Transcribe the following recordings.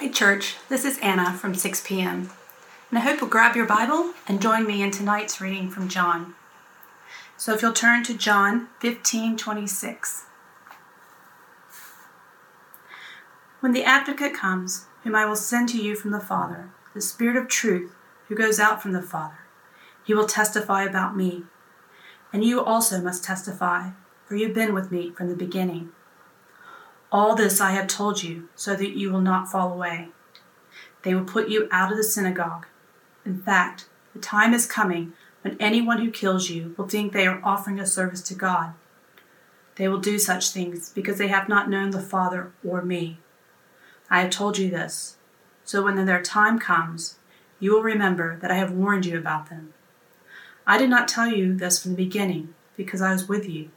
Hi, church. This is Anna from 6 p.m. And I hope you'll grab your Bible and join me in tonight's reading from John. So if you'll turn to John 15 26. When the advocate comes, whom I will send to you from the Father, the Spirit of truth, who goes out from the Father, he will testify about me. And you also must testify, for you have been with me from the beginning. All this I have told you, so that you will not fall away. They will put you out of the synagogue. In fact, the time is coming when anyone who kills you will think they are offering a service to God. They will do such things because they have not known the Father or me. I have told you this, so when their time comes, you will remember that I have warned you about them. I did not tell you this from the beginning, because I was with you,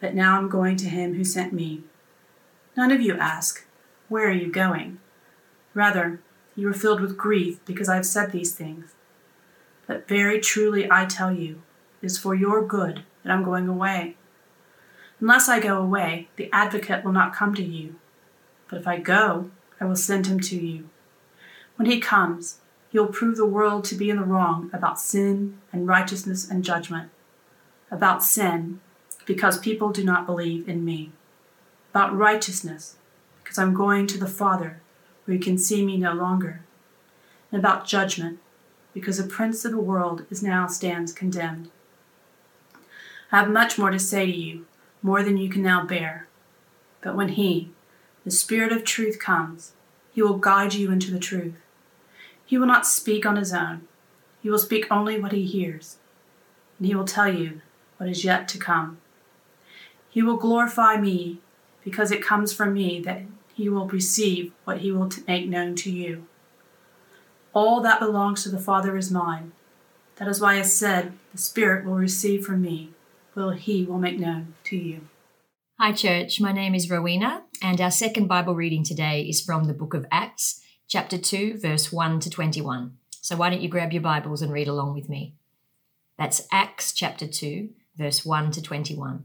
but now I'm going to him who sent me. None of you ask, Where are you going? Rather, you are filled with grief because I have said these things. But very truly I tell you, it is for your good that I'm going away. Unless I go away, the advocate will not come to you. But if I go, I will send him to you. When he comes, he will prove the world to be in the wrong about sin and righteousness and judgment. About sin, because people do not believe in me about righteousness, because I'm going to the Father, where you can see me no longer, and about judgment, because the prince of the world is now stands condemned. I have much more to say to you, more than you can now bear. But when he, the Spirit of truth, comes, he will guide you into the truth. He will not speak on his own. He will speak only what he hears, and he will tell you what is yet to come. He will glorify me because it comes from me that he will receive what he will make known to you. All that belongs to the Father is mine. That is why I said, The Spirit will receive from me, will he will make known to you. Hi, church. My name is Rowena, and our second Bible reading today is from the book of Acts, chapter 2, verse 1 to 21. So why don't you grab your Bibles and read along with me? That's Acts chapter 2, verse 1 to 21.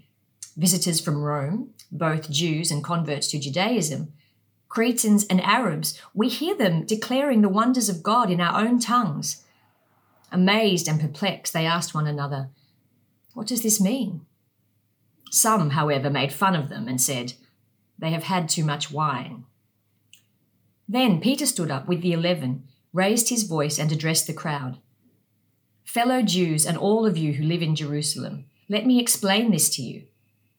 visitors from Rome, both Jews and converts to Judaism, Cretans and Arabs, we hear them declaring the wonders of God in our own tongues. Amazed and perplexed, they asked one another, What does this mean? Some, however, made fun of them and said, They have had too much wine. Then Peter stood up with the eleven, raised his voice, and addressed the crowd Fellow Jews and all of you who live in Jerusalem, let me explain this to you.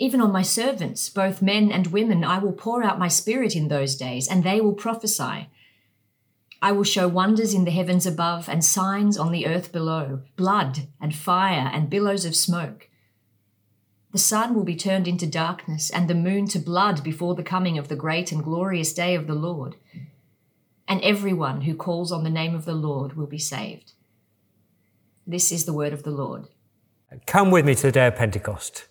Even on my servants, both men and women, I will pour out my spirit in those days, and they will prophesy. I will show wonders in the heavens above and signs on the earth below blood and fire and billows of smoke. The sun will be turned into darkness and the moon to blood before the coming of the great and glorious day of the Lord. And everyone who calls on the name of the Lord will be saved. This is the word of the Lord. Come with me to the day of Pentecost.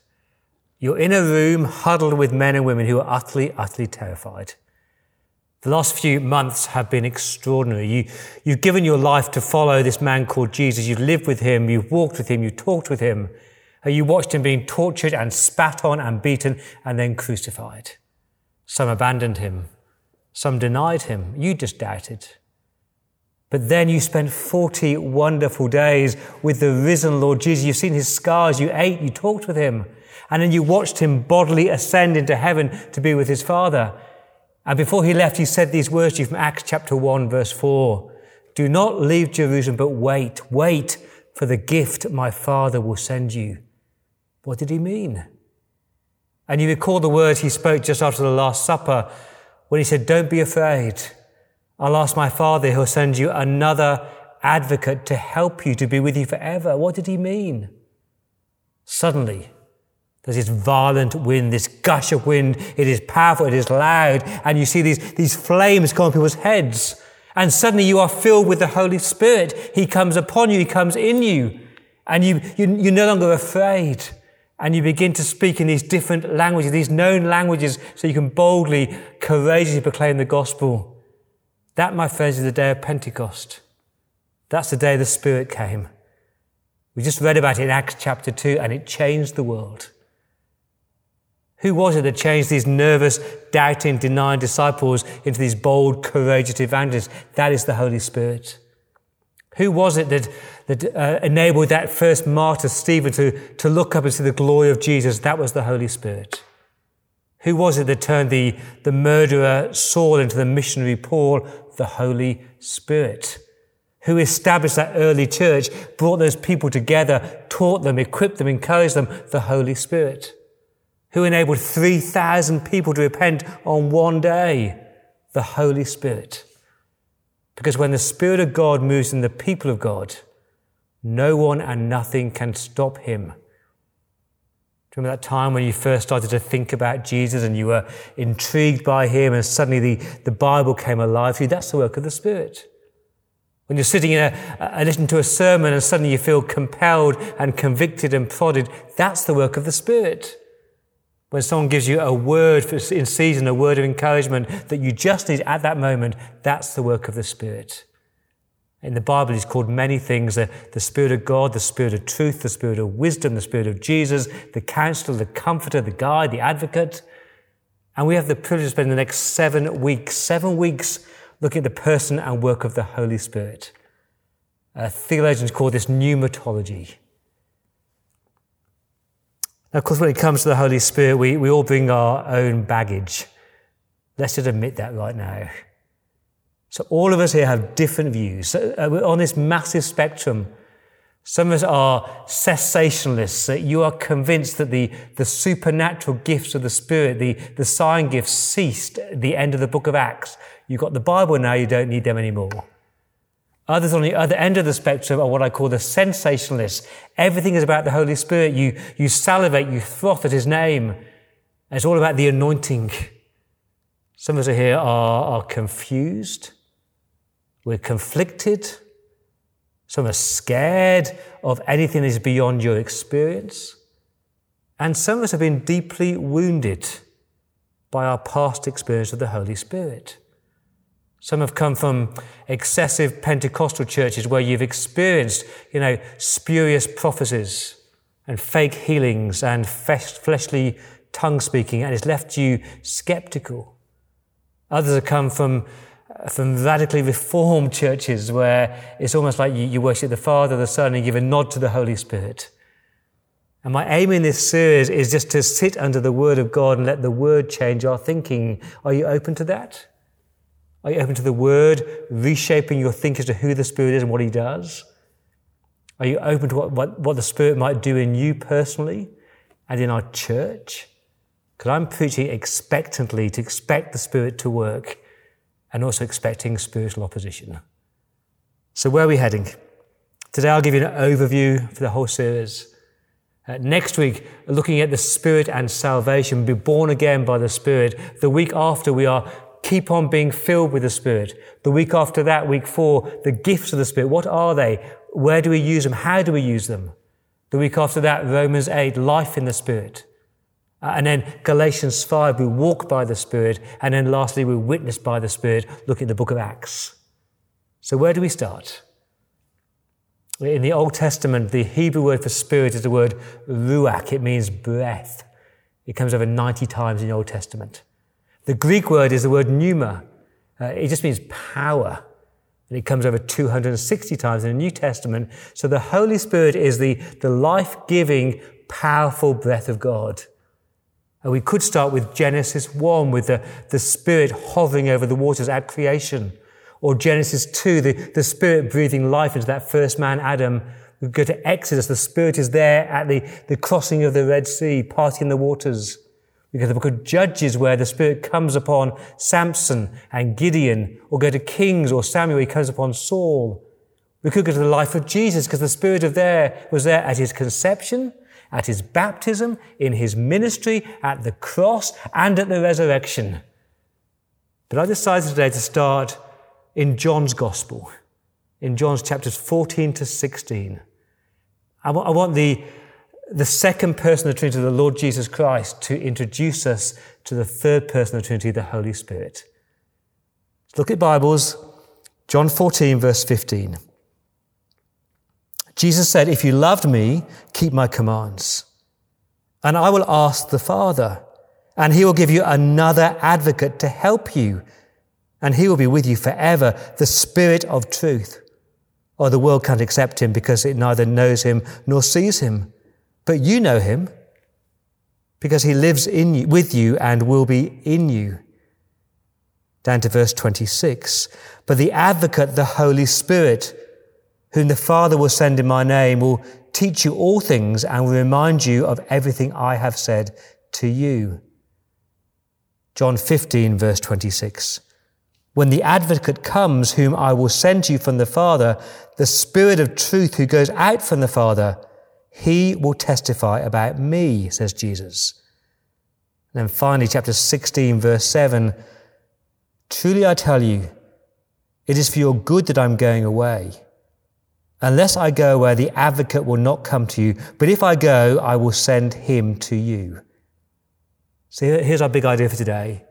You're in a room huddled with men and women who are utterly, utterly terrified. The last few months have been extraordinary. You, you've given your life to follow this man called Jesus. You've lived with him, you've walked with him, you've talked with him. You watched him being tortured and spat on and beaten and then crucified. Some abandoned him. Some denied him. You just doubted. But then you spent 40 wonderful days with the risen Lord Jesus. You've seen his scars. You ate, you talked with him. And then you watched him bodily ascend into heaven to be with his Father. And before he left, he said these words to you from Acts chapter 1, verse 4. Do not leave Jerusalem, but wait, wait for the gift my Father will send you. What did he mean? And you recall the words he spoke just after the Last Supper when he said, Don't be afraid. I'll ask my Father, he'll send you another advocate to help you, to be with you forever. What did he mean? Suddenly, there's this violent wind, this gush of wind. It is powerful, it is loud, and you see these, these flames come on people's heads. And suddenly you are filled with the Holy Spirit. He comes upon you, He comes in you, and you, you, you're no longer afraid. And you begin to speak in these different languages, these known languages, so you can boldly, courageously proclaim the gospel. That, my friends, is the day of Pentecost. That's the day the Spirit came. We just read about it in Acts chapter 2, and it changed the world. Who was it that changed these nervous, doubting, denying disciples into these bold, courageous evangelists? That is the Holy Spirit. Who was it that, that uh, enabled that first martyr, Stephen, to, to look up and see the glory of Jesus? That was the Holy Spirit. Who was it that turned the, the murderer Saul into the missionary Paul? The Holy Spirit. Who established that early church, brought those people together, taught them, equipped them, encouraged them? The Holy Spirit who enabled 3,000 people to repent on one day? The Holy Spirit. Because when the Spirit of God moves in the people of God, no one and nothing can stop him. Do you remember that time when you first started to think about Jesus and you were intrigued by him and suddenly the, the Bible came alive for you? That's the work of the Spirit. When you're sitting in a, a listening to a sermon and suddenly you feel compelled and convicted and prodded, that's the work of the Spirit. When someone gives you a word in season, a word of encouragement that you just need at that moment, that's the work of the Spirit. In the Bible, it's called many things the, the Spirit of God, the Spirit of truth, the Spirit of wisdom, the Spirit of Jesus, the counselor, the comforter, the guide, the advocate. And we have the privilege of spending the next seven weeks, seven weeks looking at the person and work of the Holy Spirit. Uh, theologians call this pneumatology. Now, of course, when it comes to the Holy Spirit, we, we all bring our own baggage. Let's just admit that right now. So, all of us here have different views. So, uh, we're on this massive spectrum. Some of us are cessationalists. you are convinced that the, the supernatural gifts of the Spirit, the, the sign gifts, ceased at the end of the book of Acts. You've got the Bible now, you don't need them anymore. Others on the other end of the spectrum are what I call the sensationalists. Everything is about the Holy Spirit. You, you salivate, you froth at His name. It's all about the anointing. Some of us here are, are confused. We're conflicted. Some are scared of anything that is beyond your experience. And some of us have been deeply wounded by our past experience of the Holy Spirit. Some have come from excessive Pentecostal churches where you've experienced, you know, spurious prophecies and fake healings and fleshly tongue speaking, and it's left you skeptical. Others have come from uh, from radically reformed churches where it's almost like you, you worship the Father, the Son, and give a nod to the Holy Spirit. And my aim in this series is just to sit under the Word of God and let the Word change our thinking. Are you open to that? Are you open to the word reshaping your thinking as to who the Spirit is and what He does? Are you open to what, what, what the Spirit might do in you personally and in our church? Because I'm preaching expectantly to expect the Spirit to work and also expecting spiritual opposition. So, where are we heading? Today, I'll give you an overview for the whole series. Uh, next week, looking at the Spirit and salvation, be born again by the Spirit. The week after, we are keep on being filled with the Spirit. The week after that, week four, the gifts of the Spirit. What are they? Where do we use them? How do we use them? The week after that, Romans 8, life in the Spirit. Uh, and then Galatians 5, we walk by the Spirit. And then lastly, we witness by the Spirit. Look at the book of Acts. So where do we start? In the Old Testament, the Hebrew word for spirit is the word ruach. It means breath. It comes over 90 times in the Old Testament. The Greek word is the word pneuma. Uh, it just means power. And it comes over 260 times in the New Testament. So the Holy Spirit is the, the life-giving, powerful breath of God. And we could start with Genesis 1, with the, the Spirit hovering over the waters at creation. Or Genesis 2, the, the Spirit breathing life into that first man, Adam. We go to Exodus, the Spirit is there at the, the crossing of the Red Sea, parting the waters. To the book of Judges, where the Spirit comes upon Samson and Gideon. Or go to Kings or Samuel, he comes upon Saul. We could go to the life of Jesus, because the Spirit of there was there at his conception, at his baptism, in his ministry, at the cross, and at the resurrection. But I decided today to start in John's Gospel, in John's chapters 14 to 16. I want, I want the, the second person of the Trinity, the Lord Jesus Christ, to introduce us to the third person of the Trinity, the Holy Spirit. Look at Bibles, John 14, verse 15. Jesus said, If you loved me, keep my commands. And I will ask the Father, and he will give you another advocate to help you and he will be with you forever, the Spirit of truth. Or the world can't accept him because it neither knows him nor sees him. But you know him because he lives in you, with you and will be in you. Down to verse 26. But the advocate, the Holy Spirit, whom the Father will send in my name, will teach you all things and will remind you of everything I have said to you. John 15, verse 26. When the advocate comes, whom I will send you from the Father, the Spirit of truth who goes out from the Father, he will testify about me, says Jesus. And then finally, chapter 16, verse 7 Truly I tell you, it is for your good that I'm going away. Unless I go away, the advocate will not come to you. But if I go, I will send him to you. So here's our big idea for today.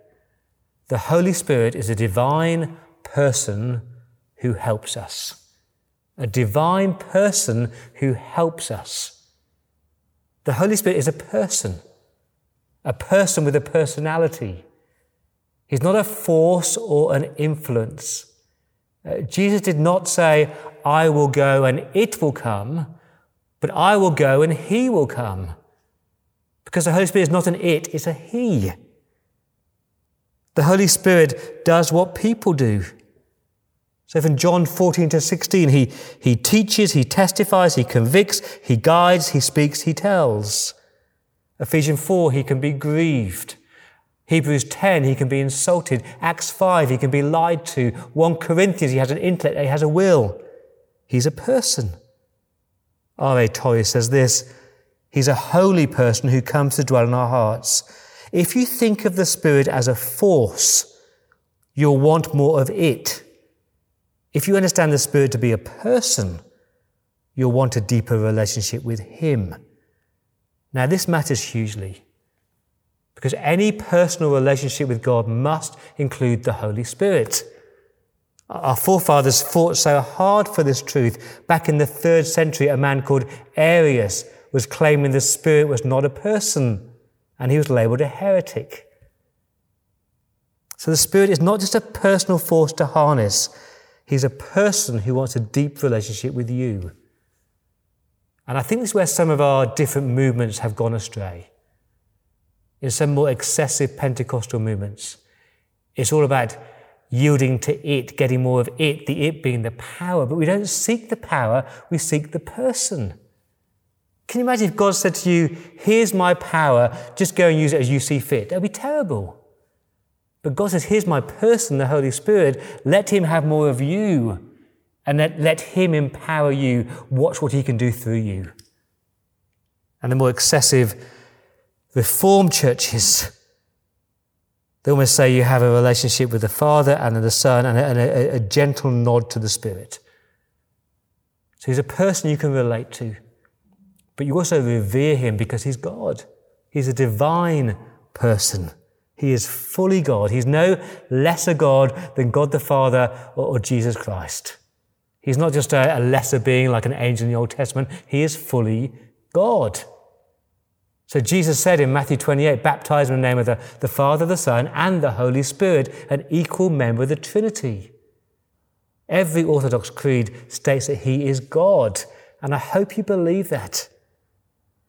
The Holy Spirit is a divine person who helps us. A divine person who helps us. The Holy Spirit is a person, a person with a personality. He's not a force or an influence. Uh, Jesus did not say, I will go and it will come, but I will go and he will come. Because the Holy Spirit is not an it, it's a he. The Holy Spirit does what people do. So from John 14 to 16, he, he teaches, he testifies, he convicts, he guides, he speaks, he tells. Ephesians 4, he can be grieved. Hebrews 10, he can be insulted. Acts 5, he can be lied to. 1 Corinthians, he has an intellect, he has a will. He's a person. R.A. Torrey says this He's a holy person who comes to dwell in our hearts. If you think of the Spirit as a force, you'll want more of it. If you understand the Spirit to be a person, you'll want a deeper relationship with Him. Now, this matters hugely because any personal relationship with God must include the Holy Spirit. Our forefathers fought so hard for this truth. Back in the third century, a man called Arius was claiming the Spirit was not a person and he was labeled a heretic. So the Spirit is not just a personal force to harness, He's a person who wants a deep relationship with you. And I think this is where some of our different movements have gone astray. In some more excessive Pentecostal movements, it's all about yielding to it, getting more of it, the it being the power. But we don't seek the power, we seek the person. Can you imagine if God said to you, Here's my power, just go and use it as you see fit? That'd be terrible. But God says, Here's my person, the Holy Spirit. Let Him have more of you. And let, let Him empower you. Watch what He can do through you. And the more excessive Reformed churches, they almost say you have a relationship with the Father and the Son and a, and a, a gentle nod to the Spirit. So He's a person you can relate to but you also revere him because he's God. He's a divine person. He is fully God. He's no lesser God than God the Father or, or Jesus Christ. He's not just a, a lesser being like an angel in the Old Testament. He is fully God. So Jesus said in Matthew 28, baptize in the name of the, the Father, the Son, and the Holy Spirit, an equal member of the Trinity. Every Orthodox creed states that he is God, and I hope you believe that.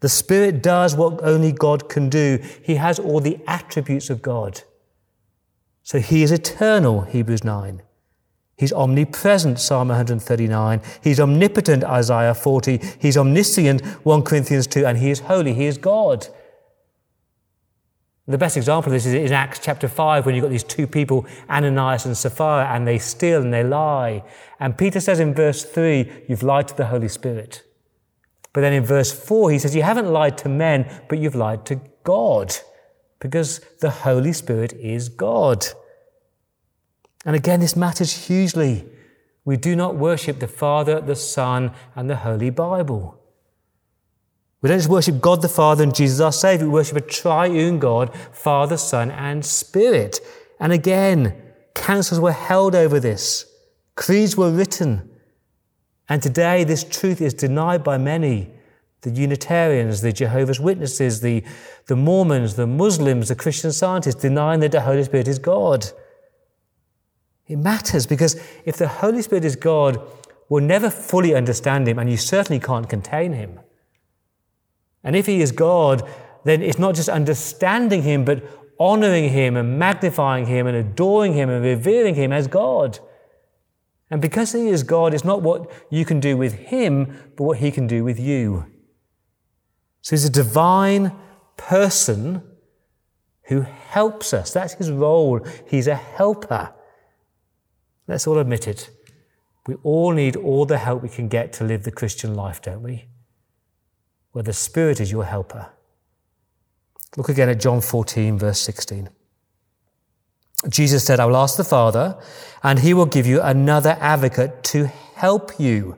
The Spirit does what only God can do. He has all the attributes of God. So he is eternal, Hebrews 9. He's omnipresent, Psalm 139. He's omnipotent, Isaiah 40. He's omniscient, 1 Corinthians 2. And he is holy. He is God. The best example of this is in Acts chapter 5 when you've got these two people, Ananias and Sapphira, and they steal and they lie. And Peter says in verse 3, You've lied to the Holy Spirit. But then in verse 4, he says, You haven't lied to men, but you've lied to God, because the Holy Spirit is God. And again, this matters hugely. We do not worship the Father, the Son, and the Holy Bible. We don't just worship God the Father and Jesus our Savior, we worship a triune God, Father, Son, and Spirit. And again, councils were held over this, creeds were written. And today, this truth is denied by many the Unitarians, the Jehovah's Witnesses, the, the Mormons, the Muslims, the Christian scientists, denying that the Holy Spirit is God. It matters because if the Holy Spirit is God, we'll never fully understand Him, and you certainly can't contain Him. And if He is God, then it's not just understanding Him, but honoring Him and magnifying Him and adoring Him and revering Him as God. And because He is God, it's not what you can do with Him, but what He can do with you. So He's a divine person who helps us. That's His role. He's a helper. Let's all admit it. We all need all the help we can get to live the Christian life, don't we? Where the Spirit is your helper. Look again at John 14, verse 16. Jesus said, I will ask the Father, and he will give you another advocate to help you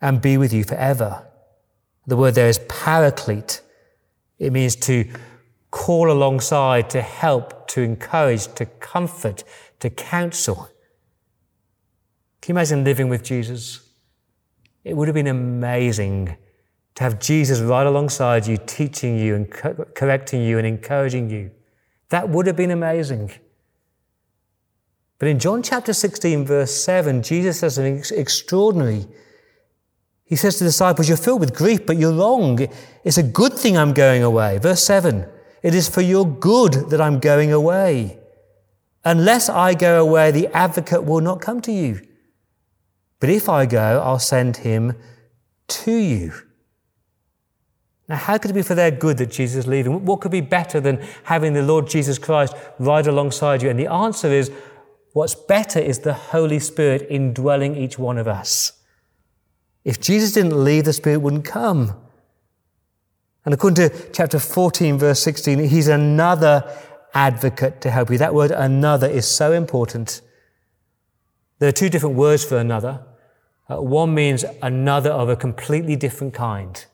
and be with you forever. The word there is paraclete. It means to call alongside, to help, to encourage, to comfort, to counsel. Can you imagine living with Jesus? It would have been amazing to have Jesus right alongside you, teaching you and co- correcting you and encouraging you. That would have been amazing. But in John chapter 16, verse 7, Jesus says something extraordinary. He says to the disciples, You're filled with grief, but you're wrong. It's a good thing I'm going away. Verse 7 It is for your good that I'm going away. Unless I go away, the advocate will not come to you. But if I go, I'll send him to you. Now, how could it be for their good that Jesus is leaving? What could be better than having the Lord Jesus Christ ride alongside you? And the answer is what's better is the Holy Spirit indwelling each one of us. If Jesus didn't leave, the Spirit wouldn't come. And according to chapter 14, verse 16, he's another advocate to help you. That word another is so important. There are two different words for another. Uh, one means another of a completely different kind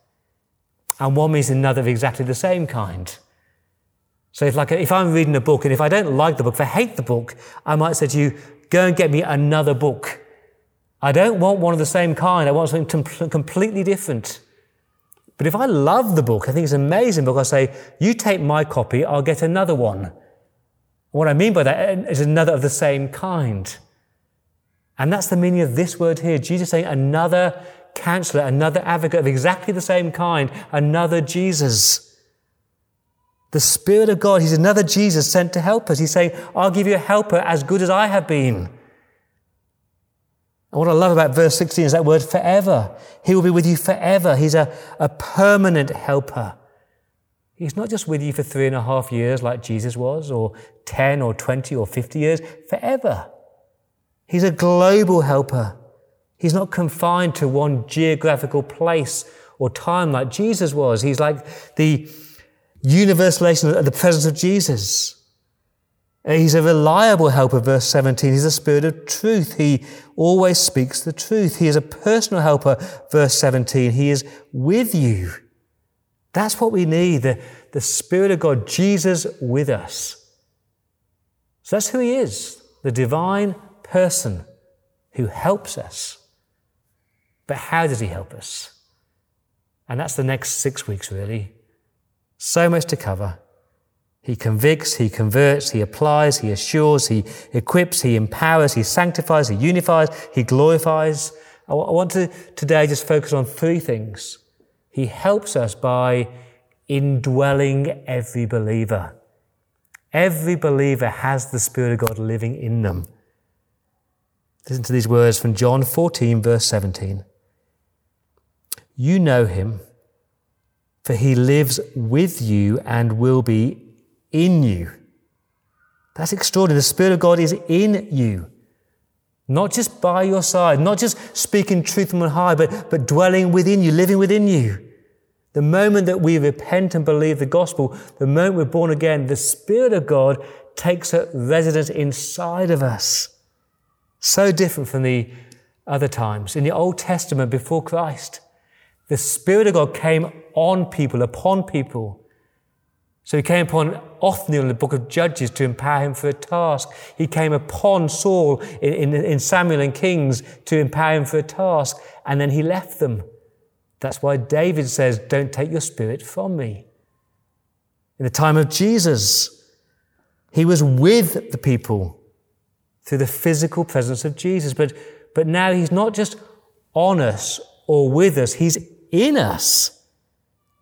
and one means another of exactly the same kind. So if, like, if I'm reading a book and if I don't like the book, if I hate the book, I might say to you, go and get me another book. I don't want one of the same kind. I want something completely different. But if I love the book, I think it's an amazing book, I say, you take my copy, I'll get another one. What I mean by that uh, is another of the same kind. And that's the meaning of this word here. Jesus saying another counselor, another advocate of exactly the same kind, another Jesus. The Spirit of God, He's another Jesus sent to help us. He's saying, I'll give you a helper as good as I have been. And what I love about verse 16 is that word forever. He will be with you forever. He's a, a permanent helper. He's not just with you for three and a half years like Jesus was, or 10 or 20 or 50 years, forever. He's a global helper. He's not confined to one geographical place or time like Jesus was. He's like the universalation of the presence of Jesus. He's a reliable helper, verse 17. He's a spirit of truth. He always speaks the truth. He is a personal helper, verse 17. He is with you. That's what we need the, the Spirit of God, Jesus with us. So that's who He is, the divine person who helps us. But how does He help us? And that's the next six weeks, really. So much to cover. He convicts, he converts, he applies, he assures, he equips, he empowers, he sanctifies, he unifies, he glorifies. I want to today just focus on three things. He helps us by indwelling every believer. Every believer has the Spirit of God living in them. Listen to these words from John 14, verse 17. You know him, for he lives with you and will be in you. That's extraordinary. The Spirit of God is in you. Not just by your side, not just speaking truth from on high, but, but dwelling within you, living within you. The moment that we repent and believe the gospel, the moment we're born again, the Spirit of God takes a residence inside of us. So different from the other times. In the Old Testament before Christ, the Spirit of God came on people, upon people. So he came upon Othniel in the book of Judges to empower him for a task. He came upon Saul in, in, in Samuel and Kings to empower him for a task, and then he left them. That's why David says, Don't take your spirit from me. In the time of Jesus, he was with the people through the physical presence of Jesus. But, but now he's not just on us or with us, he's in us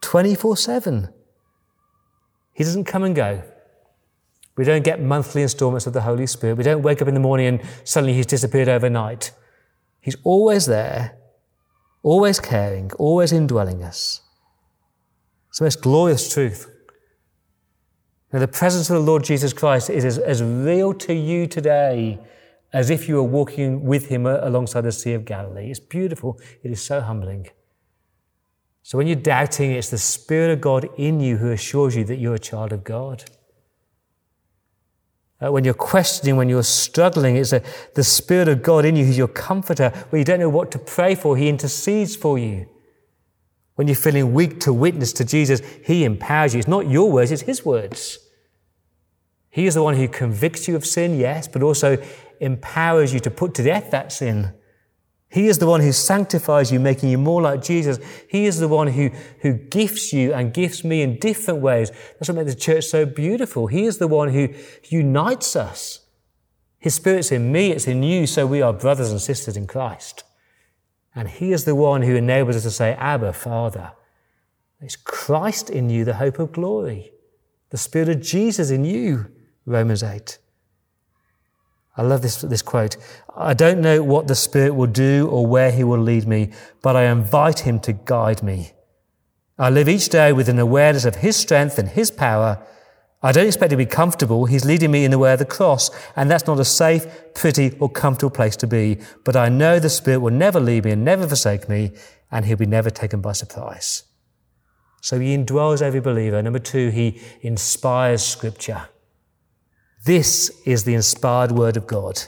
24 7. He doesn't come and go. We don't get monthly installments of the Holy Spirit. We don't wake up in the morning and suddenly he's disappeared overnight. He's always there always caring, always indwelling us. It's the most glorious truth. Now, the presence of the Lord Jesus Christ is as, as real to you today as if you were walking with him alongside the Sea of Galilee. It's beautiful. It is so humbling. So when you're doubting, it's the Spirit of God in you who assures you that you're a child of God. Uh, when you're questioning, when you're struggling, it's a, the Spirit of God in you who's your comforter. When you don't know what to pray for, He intercedes for you. When you're feeling weak to witness to Jesus, He empowers you. It's not your words, it's His words. He is the one who convicts you of sin, yes, but also empowers you to put to death that sin. He is the one who sanctifies you, making you more like Jesus. He is the one who, who gifts you and gifts me in different ways. That's what makes the church so beautiful. He is the one who unites us. His Spirit's in me, it's in you, so we are brothers and sisters in Christ. And He is the one who enables us to say, Abba, Father. It's Christ in you, the hope of glory. The Spirit of Jesus in you, Romans 8. I love this, this quote. I don't know what the Spirit will do or where He will lead me, but I invite Him to guide me. I live each day with an awareness of His strength and His power. I don't expect to be comfortable. He's leading me in the way of the cross, and that's not a safe, pretty, or comfortable place to be. But I know the Spirit will never leave me and never forsake me, and He'll be never taken by surprise. So He indwells every believer. Number two, He inspires Scripture. This is the inspired word of God.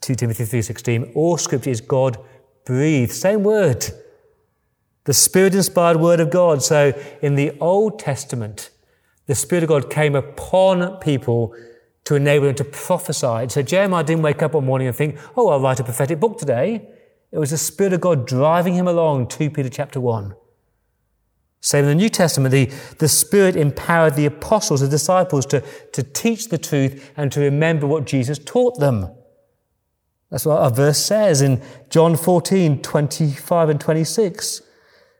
2 Timothy 3:16 all scripture is God breathed. Same word. The spirit inspired word of God. So in the Old Testament the spirit of God came upon people to enable them to prophesy. So Jeremiah didn't wake up one morning and think oh I'll write a prophetic book today. It was the spirit of God driving him along 2 Peter chapter 1 same in the New Testament, the, the Spirit empowered the apostles, the disciples, to, to teach the truth and to remember what Jesus taught them. That's what our verse says in John 14, 25 and 26.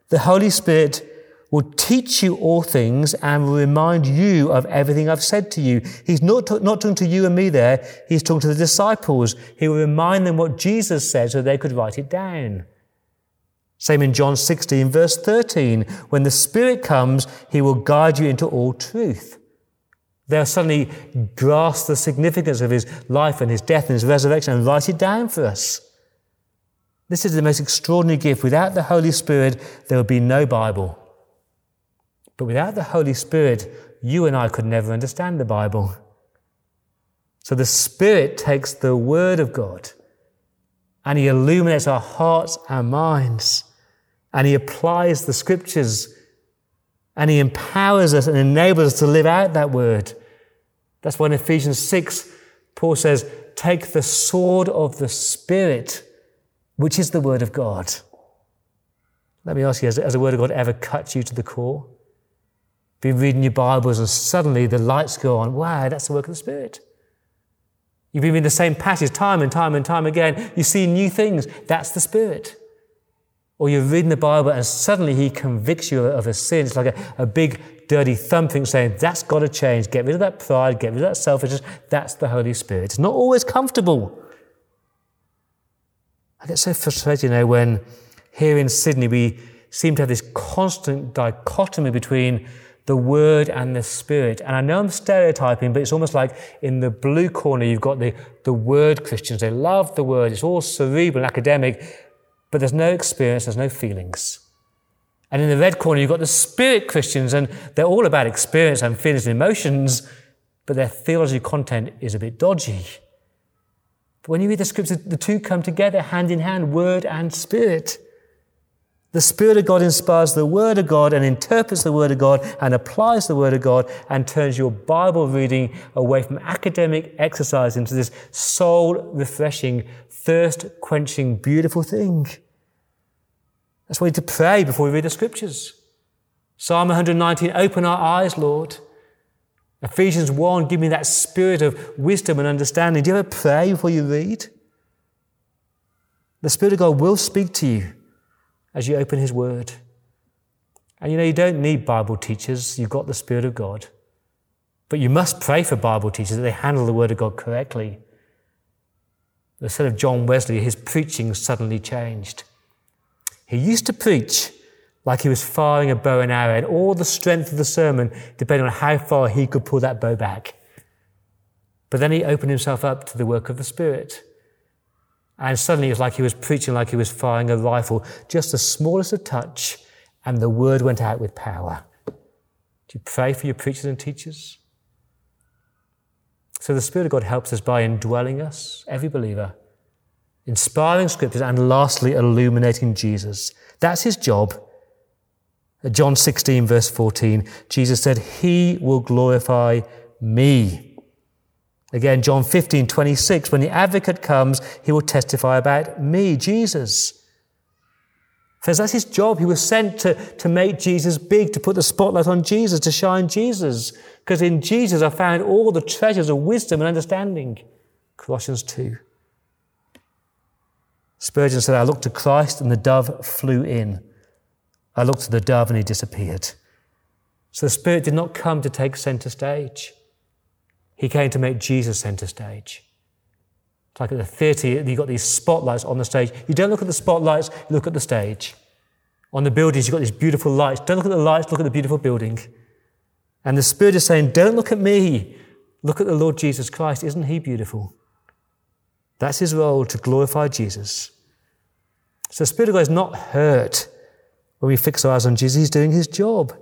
The Holy Spirit will teach you all things and will remind you of everything I've said to you. He's not, not talking to you and me there. He's talking to the disciples. He will remind them what Jesus said so they could write it down. Same in John 16, verse 13. When the Spirit comes, He will guide you into all truth. They'll suddenly grasp the significance of His life and His death and His resurrection and write it down for us. This is the most extraordinary gift. Without the Holy Spirit, there would be no Bible. But without the Holy Spirit, you and I could never understand the Bible. So the Spirit takes the Word of God and He illuminates our hearts and minds and he applies the scriptures And He empowers us and enables us to live out that word. That's why in Ephesians 6, Paul says, Take the sword of the Spirit, which is the word of God. Let me ask you, has, has the word of God ever cut you to the core? Been reading your Bibles and suddenly the lights go on. Wow, that's the work of the Spirit. You've been reading the same passage time and time and time again. You see new things. That's the Spirit. Or you're reading the Bible and suddenly He convicts you of a sin. It's like a, a big, dirty thumping saying, That's got to change. Get rid of that pride, get rid of that selfishness. That's the Holy Spirit. It's not always comfortable. I get so frustrated, you know, when here in Sydney we seem to have this constant dichotomy between the Word and the Spirit. And I know I'm stereotyping, but it's almost like in the blue corner, you've got the, the Word Christians. They love the Word. It's all cerebral and academic, but there's no experience, there's no feelings. And in the red corner, you've got the Spirit Christians, and they're all about experience and feelings and emotions, but their theology content is a bit dodgy. But when you read the scriptures, the two come together hand in hand, Word and Spirit. The Spirit of God inspires the Word of God and interprets the Word of God and applies the Word of God and turns your Bible reading away from academic exercise into this soul refreshing, thirst quenching, beautiful thing. That's why we need to pray before we read the Scriptures. Psalm 119, open our eyes, Lord. Ephesians 1, give me that spirit of wisdom and understanding. Do you ever pray before you read? The Spirit of God will speak to you as you open His Word. And you know, you don't need Bible teachers, you've got the Spirit of God. But you must pray for Bible teachers that they handle the Word of God correctly. Instead of John Wesley, his preaching suddenly changed. He used to preach like he was firing a bow and arrow, and all the strength of the sermon depended on how far he could pull that bow back. But then he opened himself up to the work of the Spirit. And suddenly it was like he was preaching like he was firing a rifle, just the smallest of touch, and the word went out with power. Do you pray for your preachers and teachers? So the Spirit of God helps us by indwelling us, every believer, inspiring scriptures, and lastly, illuminating Jesus. That's his job. John 16, verse 14, Jesus said, He will glorify me. Again, John 15, 26, when the advocate comes, he will testify about me, Jesus. Because that's his job. He was sent to, to make Jesus big, to put the spotlight on Jesus, to shine Jesus. Because in Jesus I found all the treasures of wisdom and understanding. Colossians 2. Spurgeon said, I looked to Christ and the dove flew in. I looked to the dove and he disappeared. So the Spirit did not come to take center stage. He came to make Jesus center stage. It's like at the theatre, you've got these spotlights on the stage. You don't look at the spotlights, you look at the stage. On the buildings, you've got these beautiful lights. Don't look at the lights, look at the beautiful building. And the Spirit is saying, Don't look at me, look at the Lord Jesus Christ. Isn't He beautiful? That's His role to glorify Jesus. So the Spirit of God is not hurt when we fix our eyes on Jesus. He's doing His job.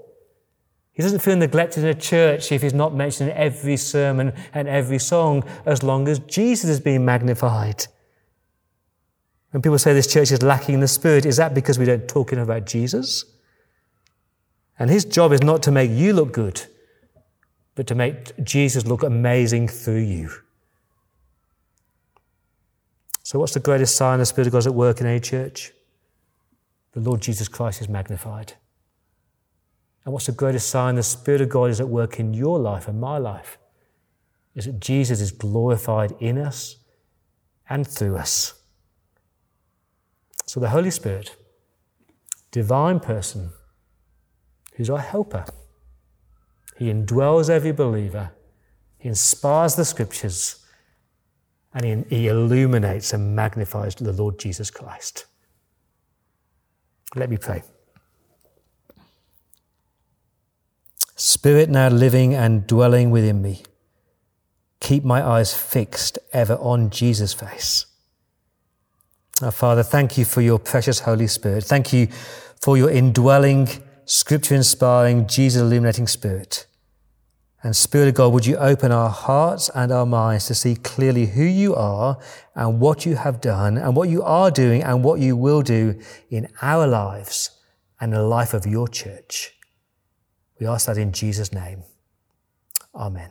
He doesn't feel neglected in a church if he's not mentioned in every sermon and every song as long as Jesus is being magnified. When people say this church is lacking in the Spirit, is that because we don't talk enough about Jesus? And his job is not to make you look good, but to make Jesus look amazing through you. So, what's the greatest sign the Spirit of God is at work in a church? The Lord Jesus Christ is magnified. And what's the greatest sign the Spirit of God is at work in your life and my life? Is that Jesus is glorified in us and through us. So the Holy Spirit, divine person, who's our helper, he indwells every believer, he inspires the scriptures, and he, he illuminates and magnifies the Lord Jesus Christ. Let me pray. Spirit now living and dwelling within me, keep my eyes fixed ever on Jesus' face. Our Father, thank you for your precious Holy Spirit. Thank you for your indwelling, scripture inspiring, Jesus illuminating Spirit. And Spirit of God, would you open our hearts and our minds to see clearly who you are and what you have done and what you are doing and what you will do in our lives and the life of your church. We ask that in Jesus' name. Amen.